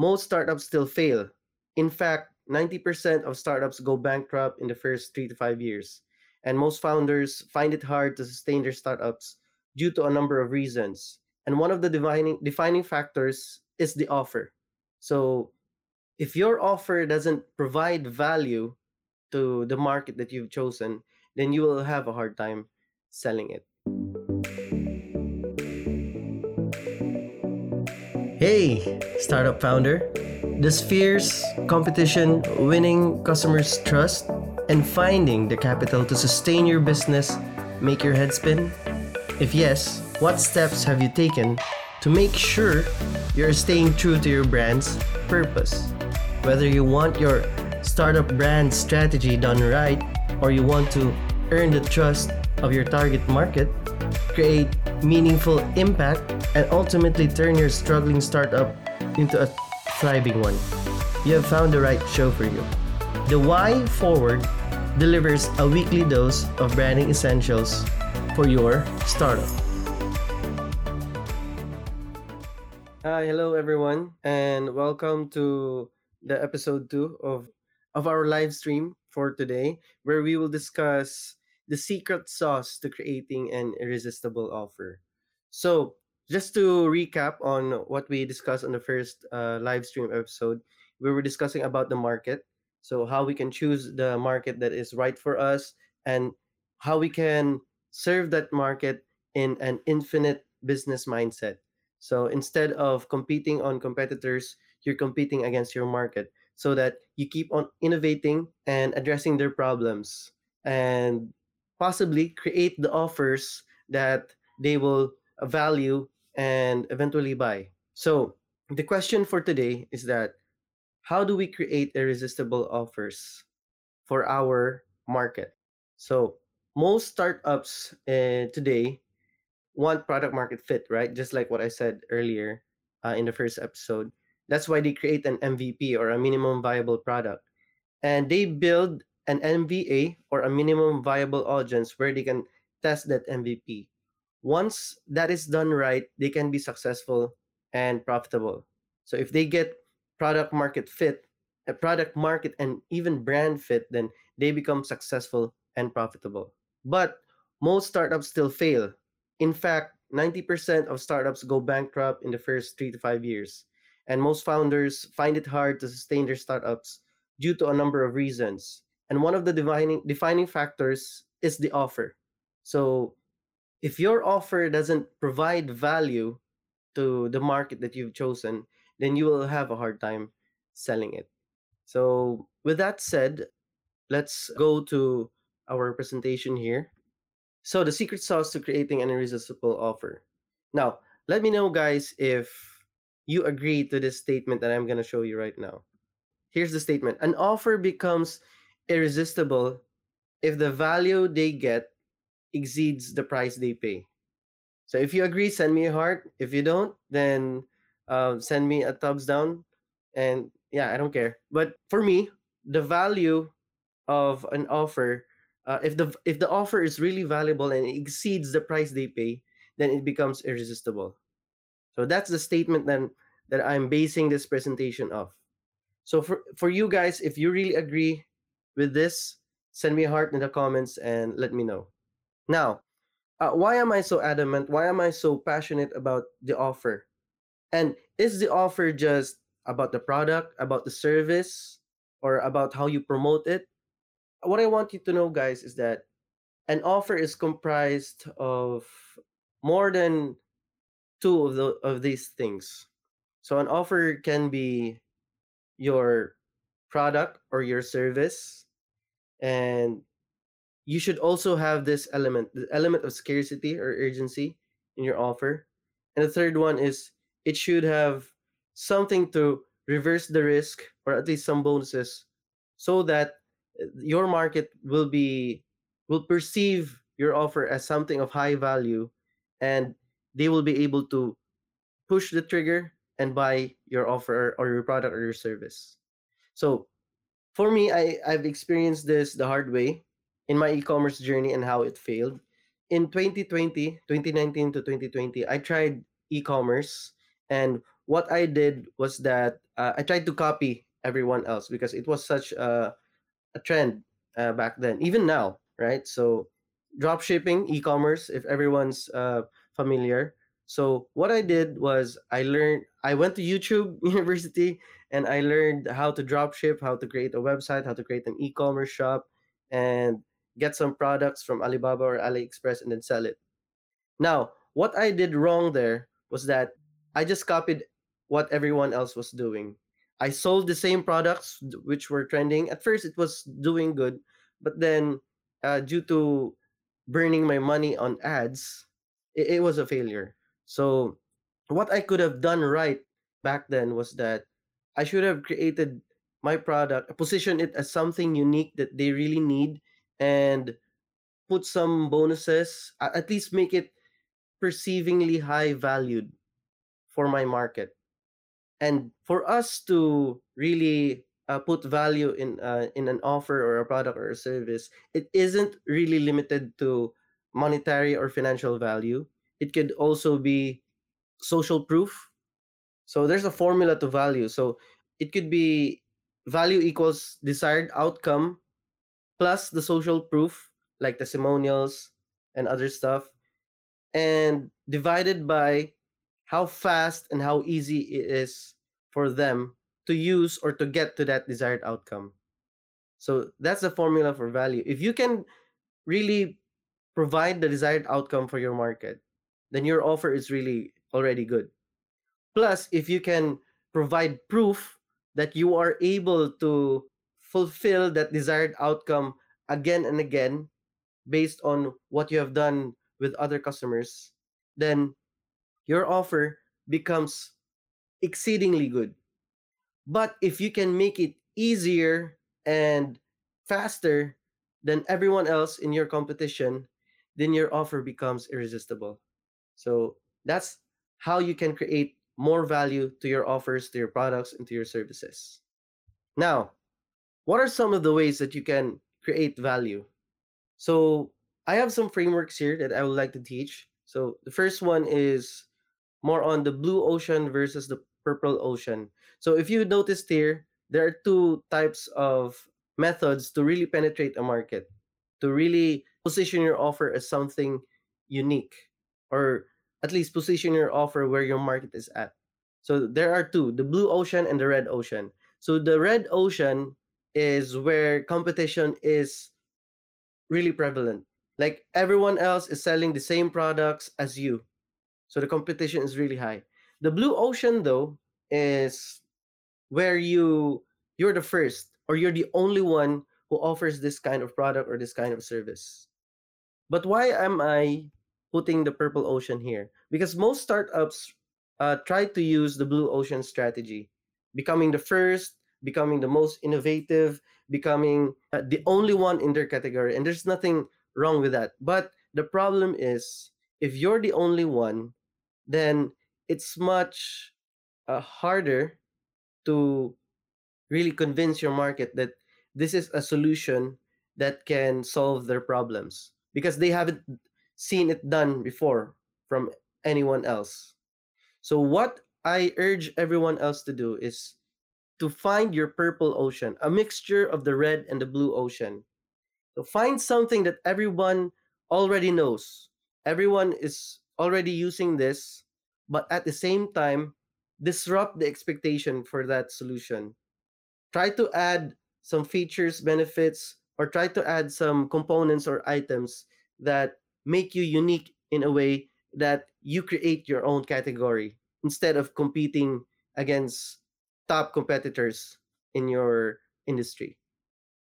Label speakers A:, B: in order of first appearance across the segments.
A: most startups still fail. In fact, 90% of startups go bankrupt in the first three to five years. And most founders find it hard to sustain their startups due to a number of reasons. And one of the defining, defining factors is the offer. So if your offer doesn't provide value to the market that you've chosen, then you will have a hard time selling it. Hey, startup founder. Does fierce competition, winning customers' trust, and finding the capital to sustain your business make your head spin? If yes, what steps have you taken to make sure you're staying true to your brand's purpose? Whether you want your startup brand strategy done right or you want to earn the trust of your target market, create meaningful impact, and ultimately turn your struggling startup into a thriving one. You have found the right show for you. The Why Forward delivers a weekly dose of branding essentials for your startup. Hi, hello everyone, and welcome to the episode two of of our live stream for today, where we will discuss the secret sauce to creating an irresistible offer. So, just to recap on what we discussed on the first uh, live stream episode, we were discussing about the market. So, how we can choose the market that is right for us and how we can serve that market in an infinite business mindset. So, instead of competing on competitors, you're competing against your market so that you keep on innovating and addressing their problems and possibly create the offers that they will value and eventually buy. So, the question for today is that how do we create irresistible offers for our market? So, most startups uh, today want product market fit, right? Just like what I said earlier uh, in the first episode. That's why they create an MVP or a minimum viable product. And they build an MVA or a minimum viable audience where they can test that MVP. Once that is done right, they can be successful and profitable. So if they get product market fit, a product market and even brand fit, then they become successful and profitable. But most startups still fail. In fact, 90% of startups go bankrupt in the first three to five years. And most founders find it hard to sustain their startups due to a number of reasons. And one of the defining, defining factors is the offer. So if your offer doesn't provide value to the market that you've chosen, then you will have a hard time selling it. So, with that said, let's go to our presentation here. So, the secret sauce to creating an irresistible offer. Now, let me know, guys, if you agree to this statement that I'm going to show you right now. Here's the statement An offer becomes irresistible if the value they get exceeds the price they pay. So if you agree, send me a heart. If you don't, then uh, send me a thumbs down. And yeah, I don't care. But for me, the value of an offer, uh, if the if the offer is really valuable and exceeds the price they pay, then it becomes irresistible. So that's the statement then that I'm basing this presentation off. So for for you guys, if you really agree with this, send me a heart in the comments and let me know. Now, uh, why am I so adamant? Why am I so passionate about the offer? And is the offer just about the product, about the service, or about how you promote it? What I want you to know, guys, is that an offer is comprised of more than two of the of these things. So an offer can be your product or your service and you should also have this element the element of scarcity or urgency in your offer. And the third one is it should have something to reverse the risk or at least some bonuses so that uh, your market will be will perceive your offer as something of high value and they will be able to push the trigger and buy your offer or your product or your service so for me I, i've experienced this the hard way in my e-commerce journey and how it failed. In 2020, 2019 to 2020, I tried e-commerce and what I did was that uh, I tried to copy everyone else because it was such a, a trend uh, back then, even now, right? So, drop shipping, e commerce, if everyone's uh, familiar. So, what I did was I learned, I went to YouTube University and I learned how to drop ship, how to create a website, how to create an e commerce shop, and get some products from Alibaba or AliExpress and then sell it. Now, what I did wrong there was that I just copied what everyone else was doing. I sold the same products which were trending. At first, it was doing good, but then uh, due to burning my money on ads, it, it was a failure. So, what I could have done right back then was that I should have created my product, position it as something unique that they really need, and put some bonuses. At least make it perceivingly high valued for my market and for us to really uh, put value in uh, in an offer or a product or a service it isn't really limited to monetary or financial value it could also be social proof so there's a formula to value so it could be value equals desired outcome plus the social proof like testimonials and other stuff and divided by how fast and how easy it is for them to use or to get to that desired outcome. So that's the formula for value. If you can really provide the desired outcome for your market, then your offer is really already good. Plus, if you can provide proof that you are able to fulfill that desired outcome again and again based on what you have done with other customers, then your offer becomes exceedingly good. But if you can make it easier and faster than everyone else in your competition, then your offer becomes irresistible. So that's how you can create more value to your offers, to your products, and to your services. Now, what are some of the ways that you can create value? So I have some frameworks here that I would like to teach. So the first one is more on the blue ocean versus the purple ocean. So if you noticed here, there are two types of methods to really penetrate a market, to really position your offer as something unique, or at least position your offer where your market is at. So there are two the blue ocean and the red ocean. So the red ocean is where competition is really prevalent. Like everyone else is selling the same products as you. So the competition is really high. The blue ocean though is where you you're the first or you're the only one who offers this kind of product or this kind of service. But why am I putting the purple ocean here? Because most startups uh, try to use the blue ocean strategy, becoming the first, becoming the most innovative, becoming uh, the only one in their category. And there's nothing wrong with that. But the problem is if you're the only one, then it's much uh, harder to really convince your market that this is a solution that can solve their problems because they haven't seen it done before from anyone else. So, what I urge everyone else to do is to find your purple ocean, a mixture of the red and the blue ocean. So, find something that everyone already knows. Everyone is already using this, but at the same time, disrupt the expectation for that solution. Try to add some features, benefits, or try to add some components or items that make you unique in a way that you create your own category instead of competing against top competitors in your industry.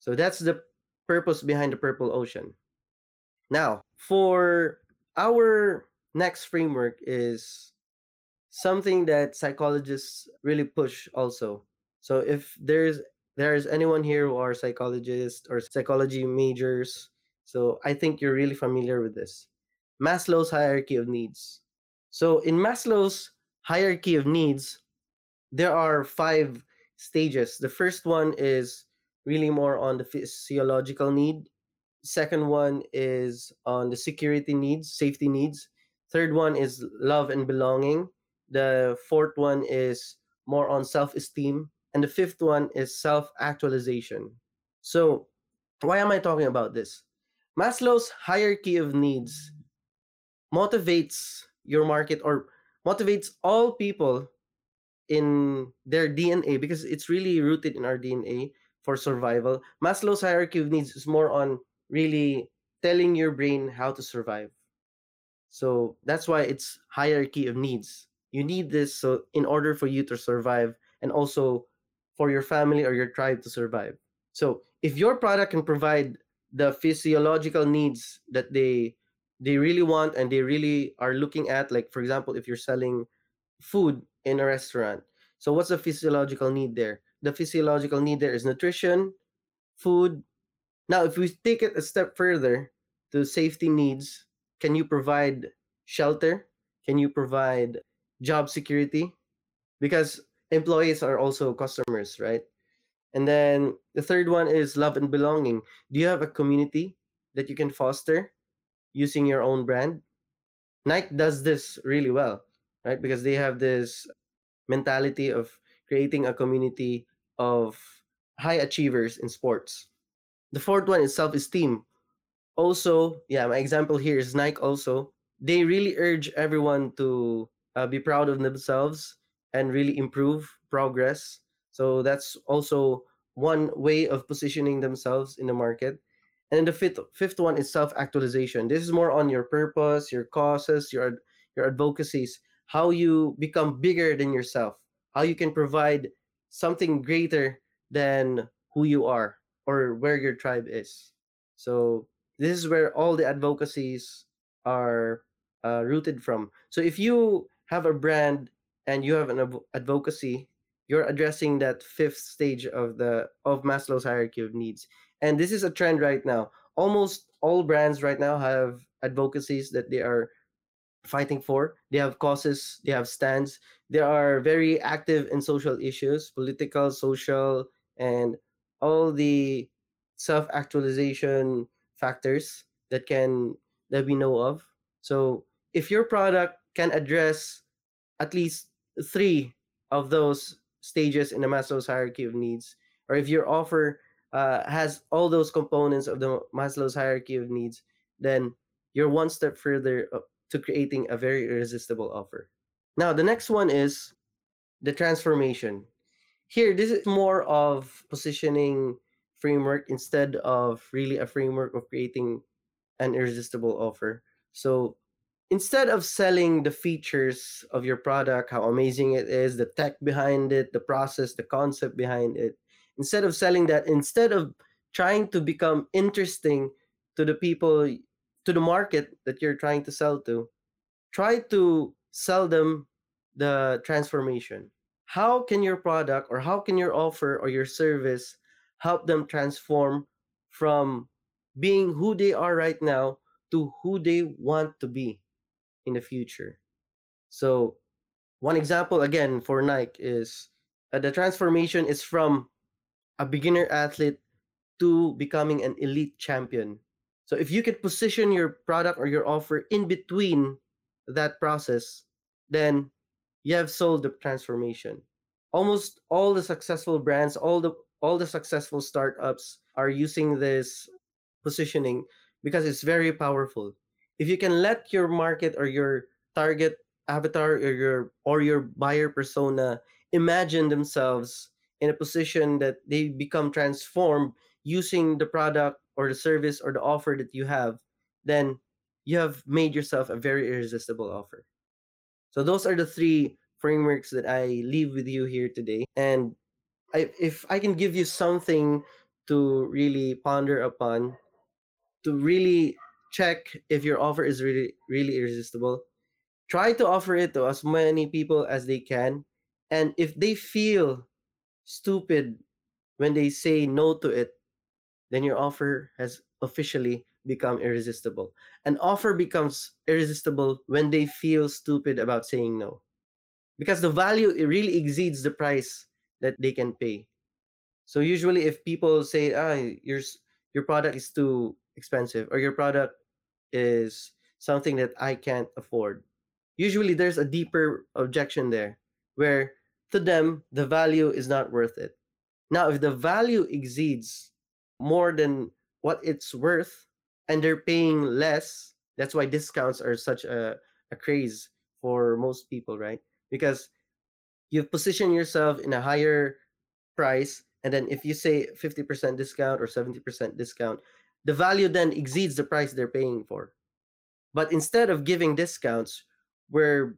A: So that's the purpose behind the purple ocean. Now, for our next framework is something that psychologists really push also. So if there's there's anyone here who are psychologists or psychology majors, so I think you're really familiar with this. Maslow's hierarchy of needs. So in Maslow's hierarchy of needs, there are five stages. The first one is really more on the physiological need. Second one is on the security needs, safety needs. Third one is love and belonging. The fourth one is more on self esteem. And the fifth one is self actualization. So, why am I talking about this? Maslow's hierarchy of needs motivates your market or motivates all people in their DNA because it's really rooted in our DNA for survival. Maslow's hierarchy of needs is more on really telling your brain how to survive. So that's why it's hierarchy of needs. You need this so in order for you to survive and also for your family or your tribe to survive. So if your product can provide the physiological needs that they they really want and they really are looking at like for example if you're selling food in a restaurant so what's the physiological need there? The physiological need there is nutrition food. Now if we take it a step further to safety needs can you provide shelter? Can you provide job security? Because employees are also customers right and then the third one is love and belonging do you have a community that you can foster using your own brand. Nike does this really well, right? Because they have this mentality of creating a community of high achievers in sports. The fourth one is self esteem. Also, yeah, my example here is Nike also. They really urge everyone to uh, be proud of themselves and really improve progress. So that's also one way of positioning themselves in the market. And the fifth fifth one is self actualization. This is more on your purpose, your causes, your your advocacies, how you become bigger than yourself, how you can provide something greater than who you are or where your tribe is. So this is where all the advocacies are uh, rooted from. So if you have a brand and you have an advocacy, you're addressing that fifth stage of the of Maslow's hierarchy of needs. And this is a trend right now. Almost all brands right now have advocacies that they are fighting for. They have causes they have stands. They are very active in social issues political social and all the self-actualization factors that can that we know of. So if your product can address at least three of those stages in the maslow's hierarchy of needs or if your offer uh, has all those components of the Maslow's hierarchy of needs, then you're one step further to creating a very irresistible offer. Now, the next one is the transformation. Here, this is more of positioning framework instead of really a framework of creating an irresistible offer. So instead of selling the features of your product, how amazing it is, the tech behind it, the process, the concept behind it, instead of selling that instead of trying to become interesting to the people to the market that you're trying to sell to try to sell them the transformation. How can your product or how can your offer or your service help them transform from being who they are right now to who they want to be in the future so one example again for nike is uh, the transformation is from a beginner athlete to becoming an elite champion. So if you could position your product or your offer in between that process, then you have sold the transformation. Almost all the successful brands, all the all the successful startups are using this positioning because it's very powerful. If you can let your market or your target avatar or your or your buyer persona imagine themselves in a position that they become transformed using the product or the service or the offer that you have, then you have made yourself a very irresistible offer. So those are the three frameworks that I leave with you here today. And I, if I can give you something to really ponder upon, to really check if your offer is really really irresistible, try to offer it to as many people as they can. And if they feel stupid when they say no to it, then your offer has officially become irresistible. An offer becomes irresistible when they feel stupid about saying no. Because the value it really exceeds the price that they can pay. So usually if people say, ah, your, your product is too expensive or your product is something that I can't afford, usually there's a deeper objection there where to them the value is not worth it. Now, if the value exceeds more than what it's worth and they're paying less, that's why discounts are such a, a craze for most people, right? Because you've positioned yourself in a higher price and then if you say 50% discount or 70% discount the value then exceeds the price they're paying for. But instead of giving discounts we're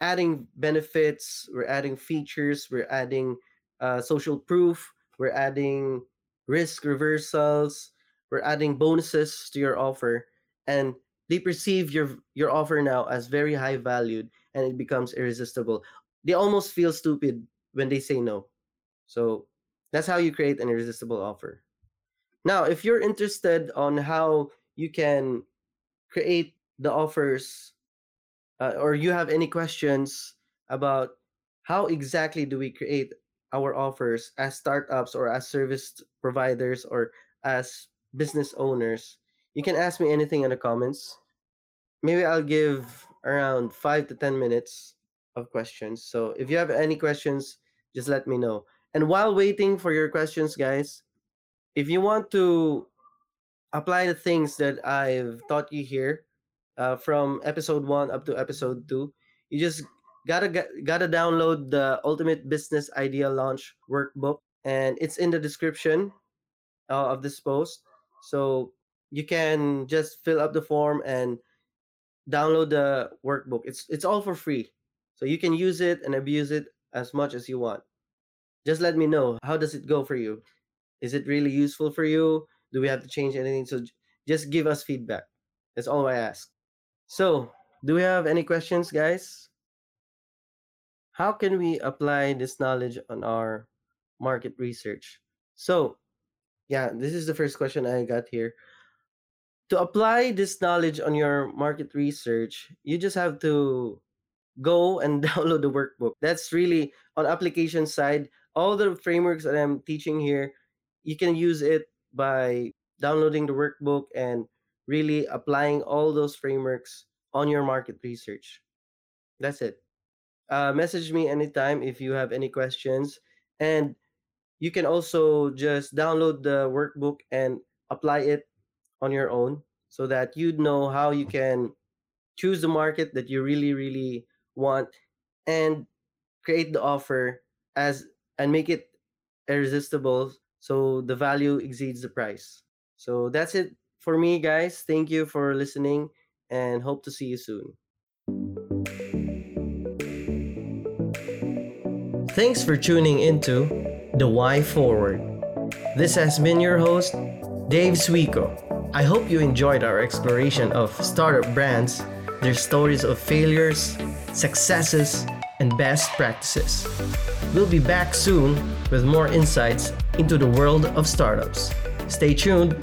A: adding benefits we're adding features we're adding uh, social proof we're adding risk reversals we're adding bonuses to your offer and they perceive your your offer now as very high valued and it becomes irresistible. They almost feel stupid when they say no. So that's how you create an irresistible offer. Now, if you're interested on how you can create the offers uh, or you have any questions about how exactly do we create our offers as startups or as service providers or as business owners, you can ask me anything in the comments. Maybe I'll give around 5 to 10 minutes of questions. So if you have any questions, just let me know. And while waiting for your questions, guys, if you want to apply the things that I've taught you here uh, from episode one up to episode two, you just gotta gotta download the Ultimate Business Idea Launch Workbook, and it's in the description uh, of this post. So you can just fill up the form and download the workbook. It's it's all for free, so you can use it and abuse it as much as you want just let me know how does it go for you is it really useful for you? Do we have to change anything? So just give us feedback. That's all i ask. So do we have any questions guys? How can we apply this knowledge on our market research? So yeah this is the first question i got here. To apply this knowledge on your market research you just have to go and download the workbook. That's really on application side all the frameworks that I'm teaching here, you can use it by downloading the workbook and really applying all those frameworks on your market research. That's it. Uh, message me anytime if you have any questions. And you can also just download the workbook and apply it on your own so that you know how you can choose the market that you really, really want and create the offer as and make it irresistible so the value exceeds the price. So that's it for me, guys. Thank you for listening and hope to see you soon. Thanks for tuning into The Why Forward. This has been your host, Dave Suico. I hope you enjoyed our exploration of startup brands, their stories of failures, successes, and best practices. We'll be back soon with more insights into the world of startups. Stay tuned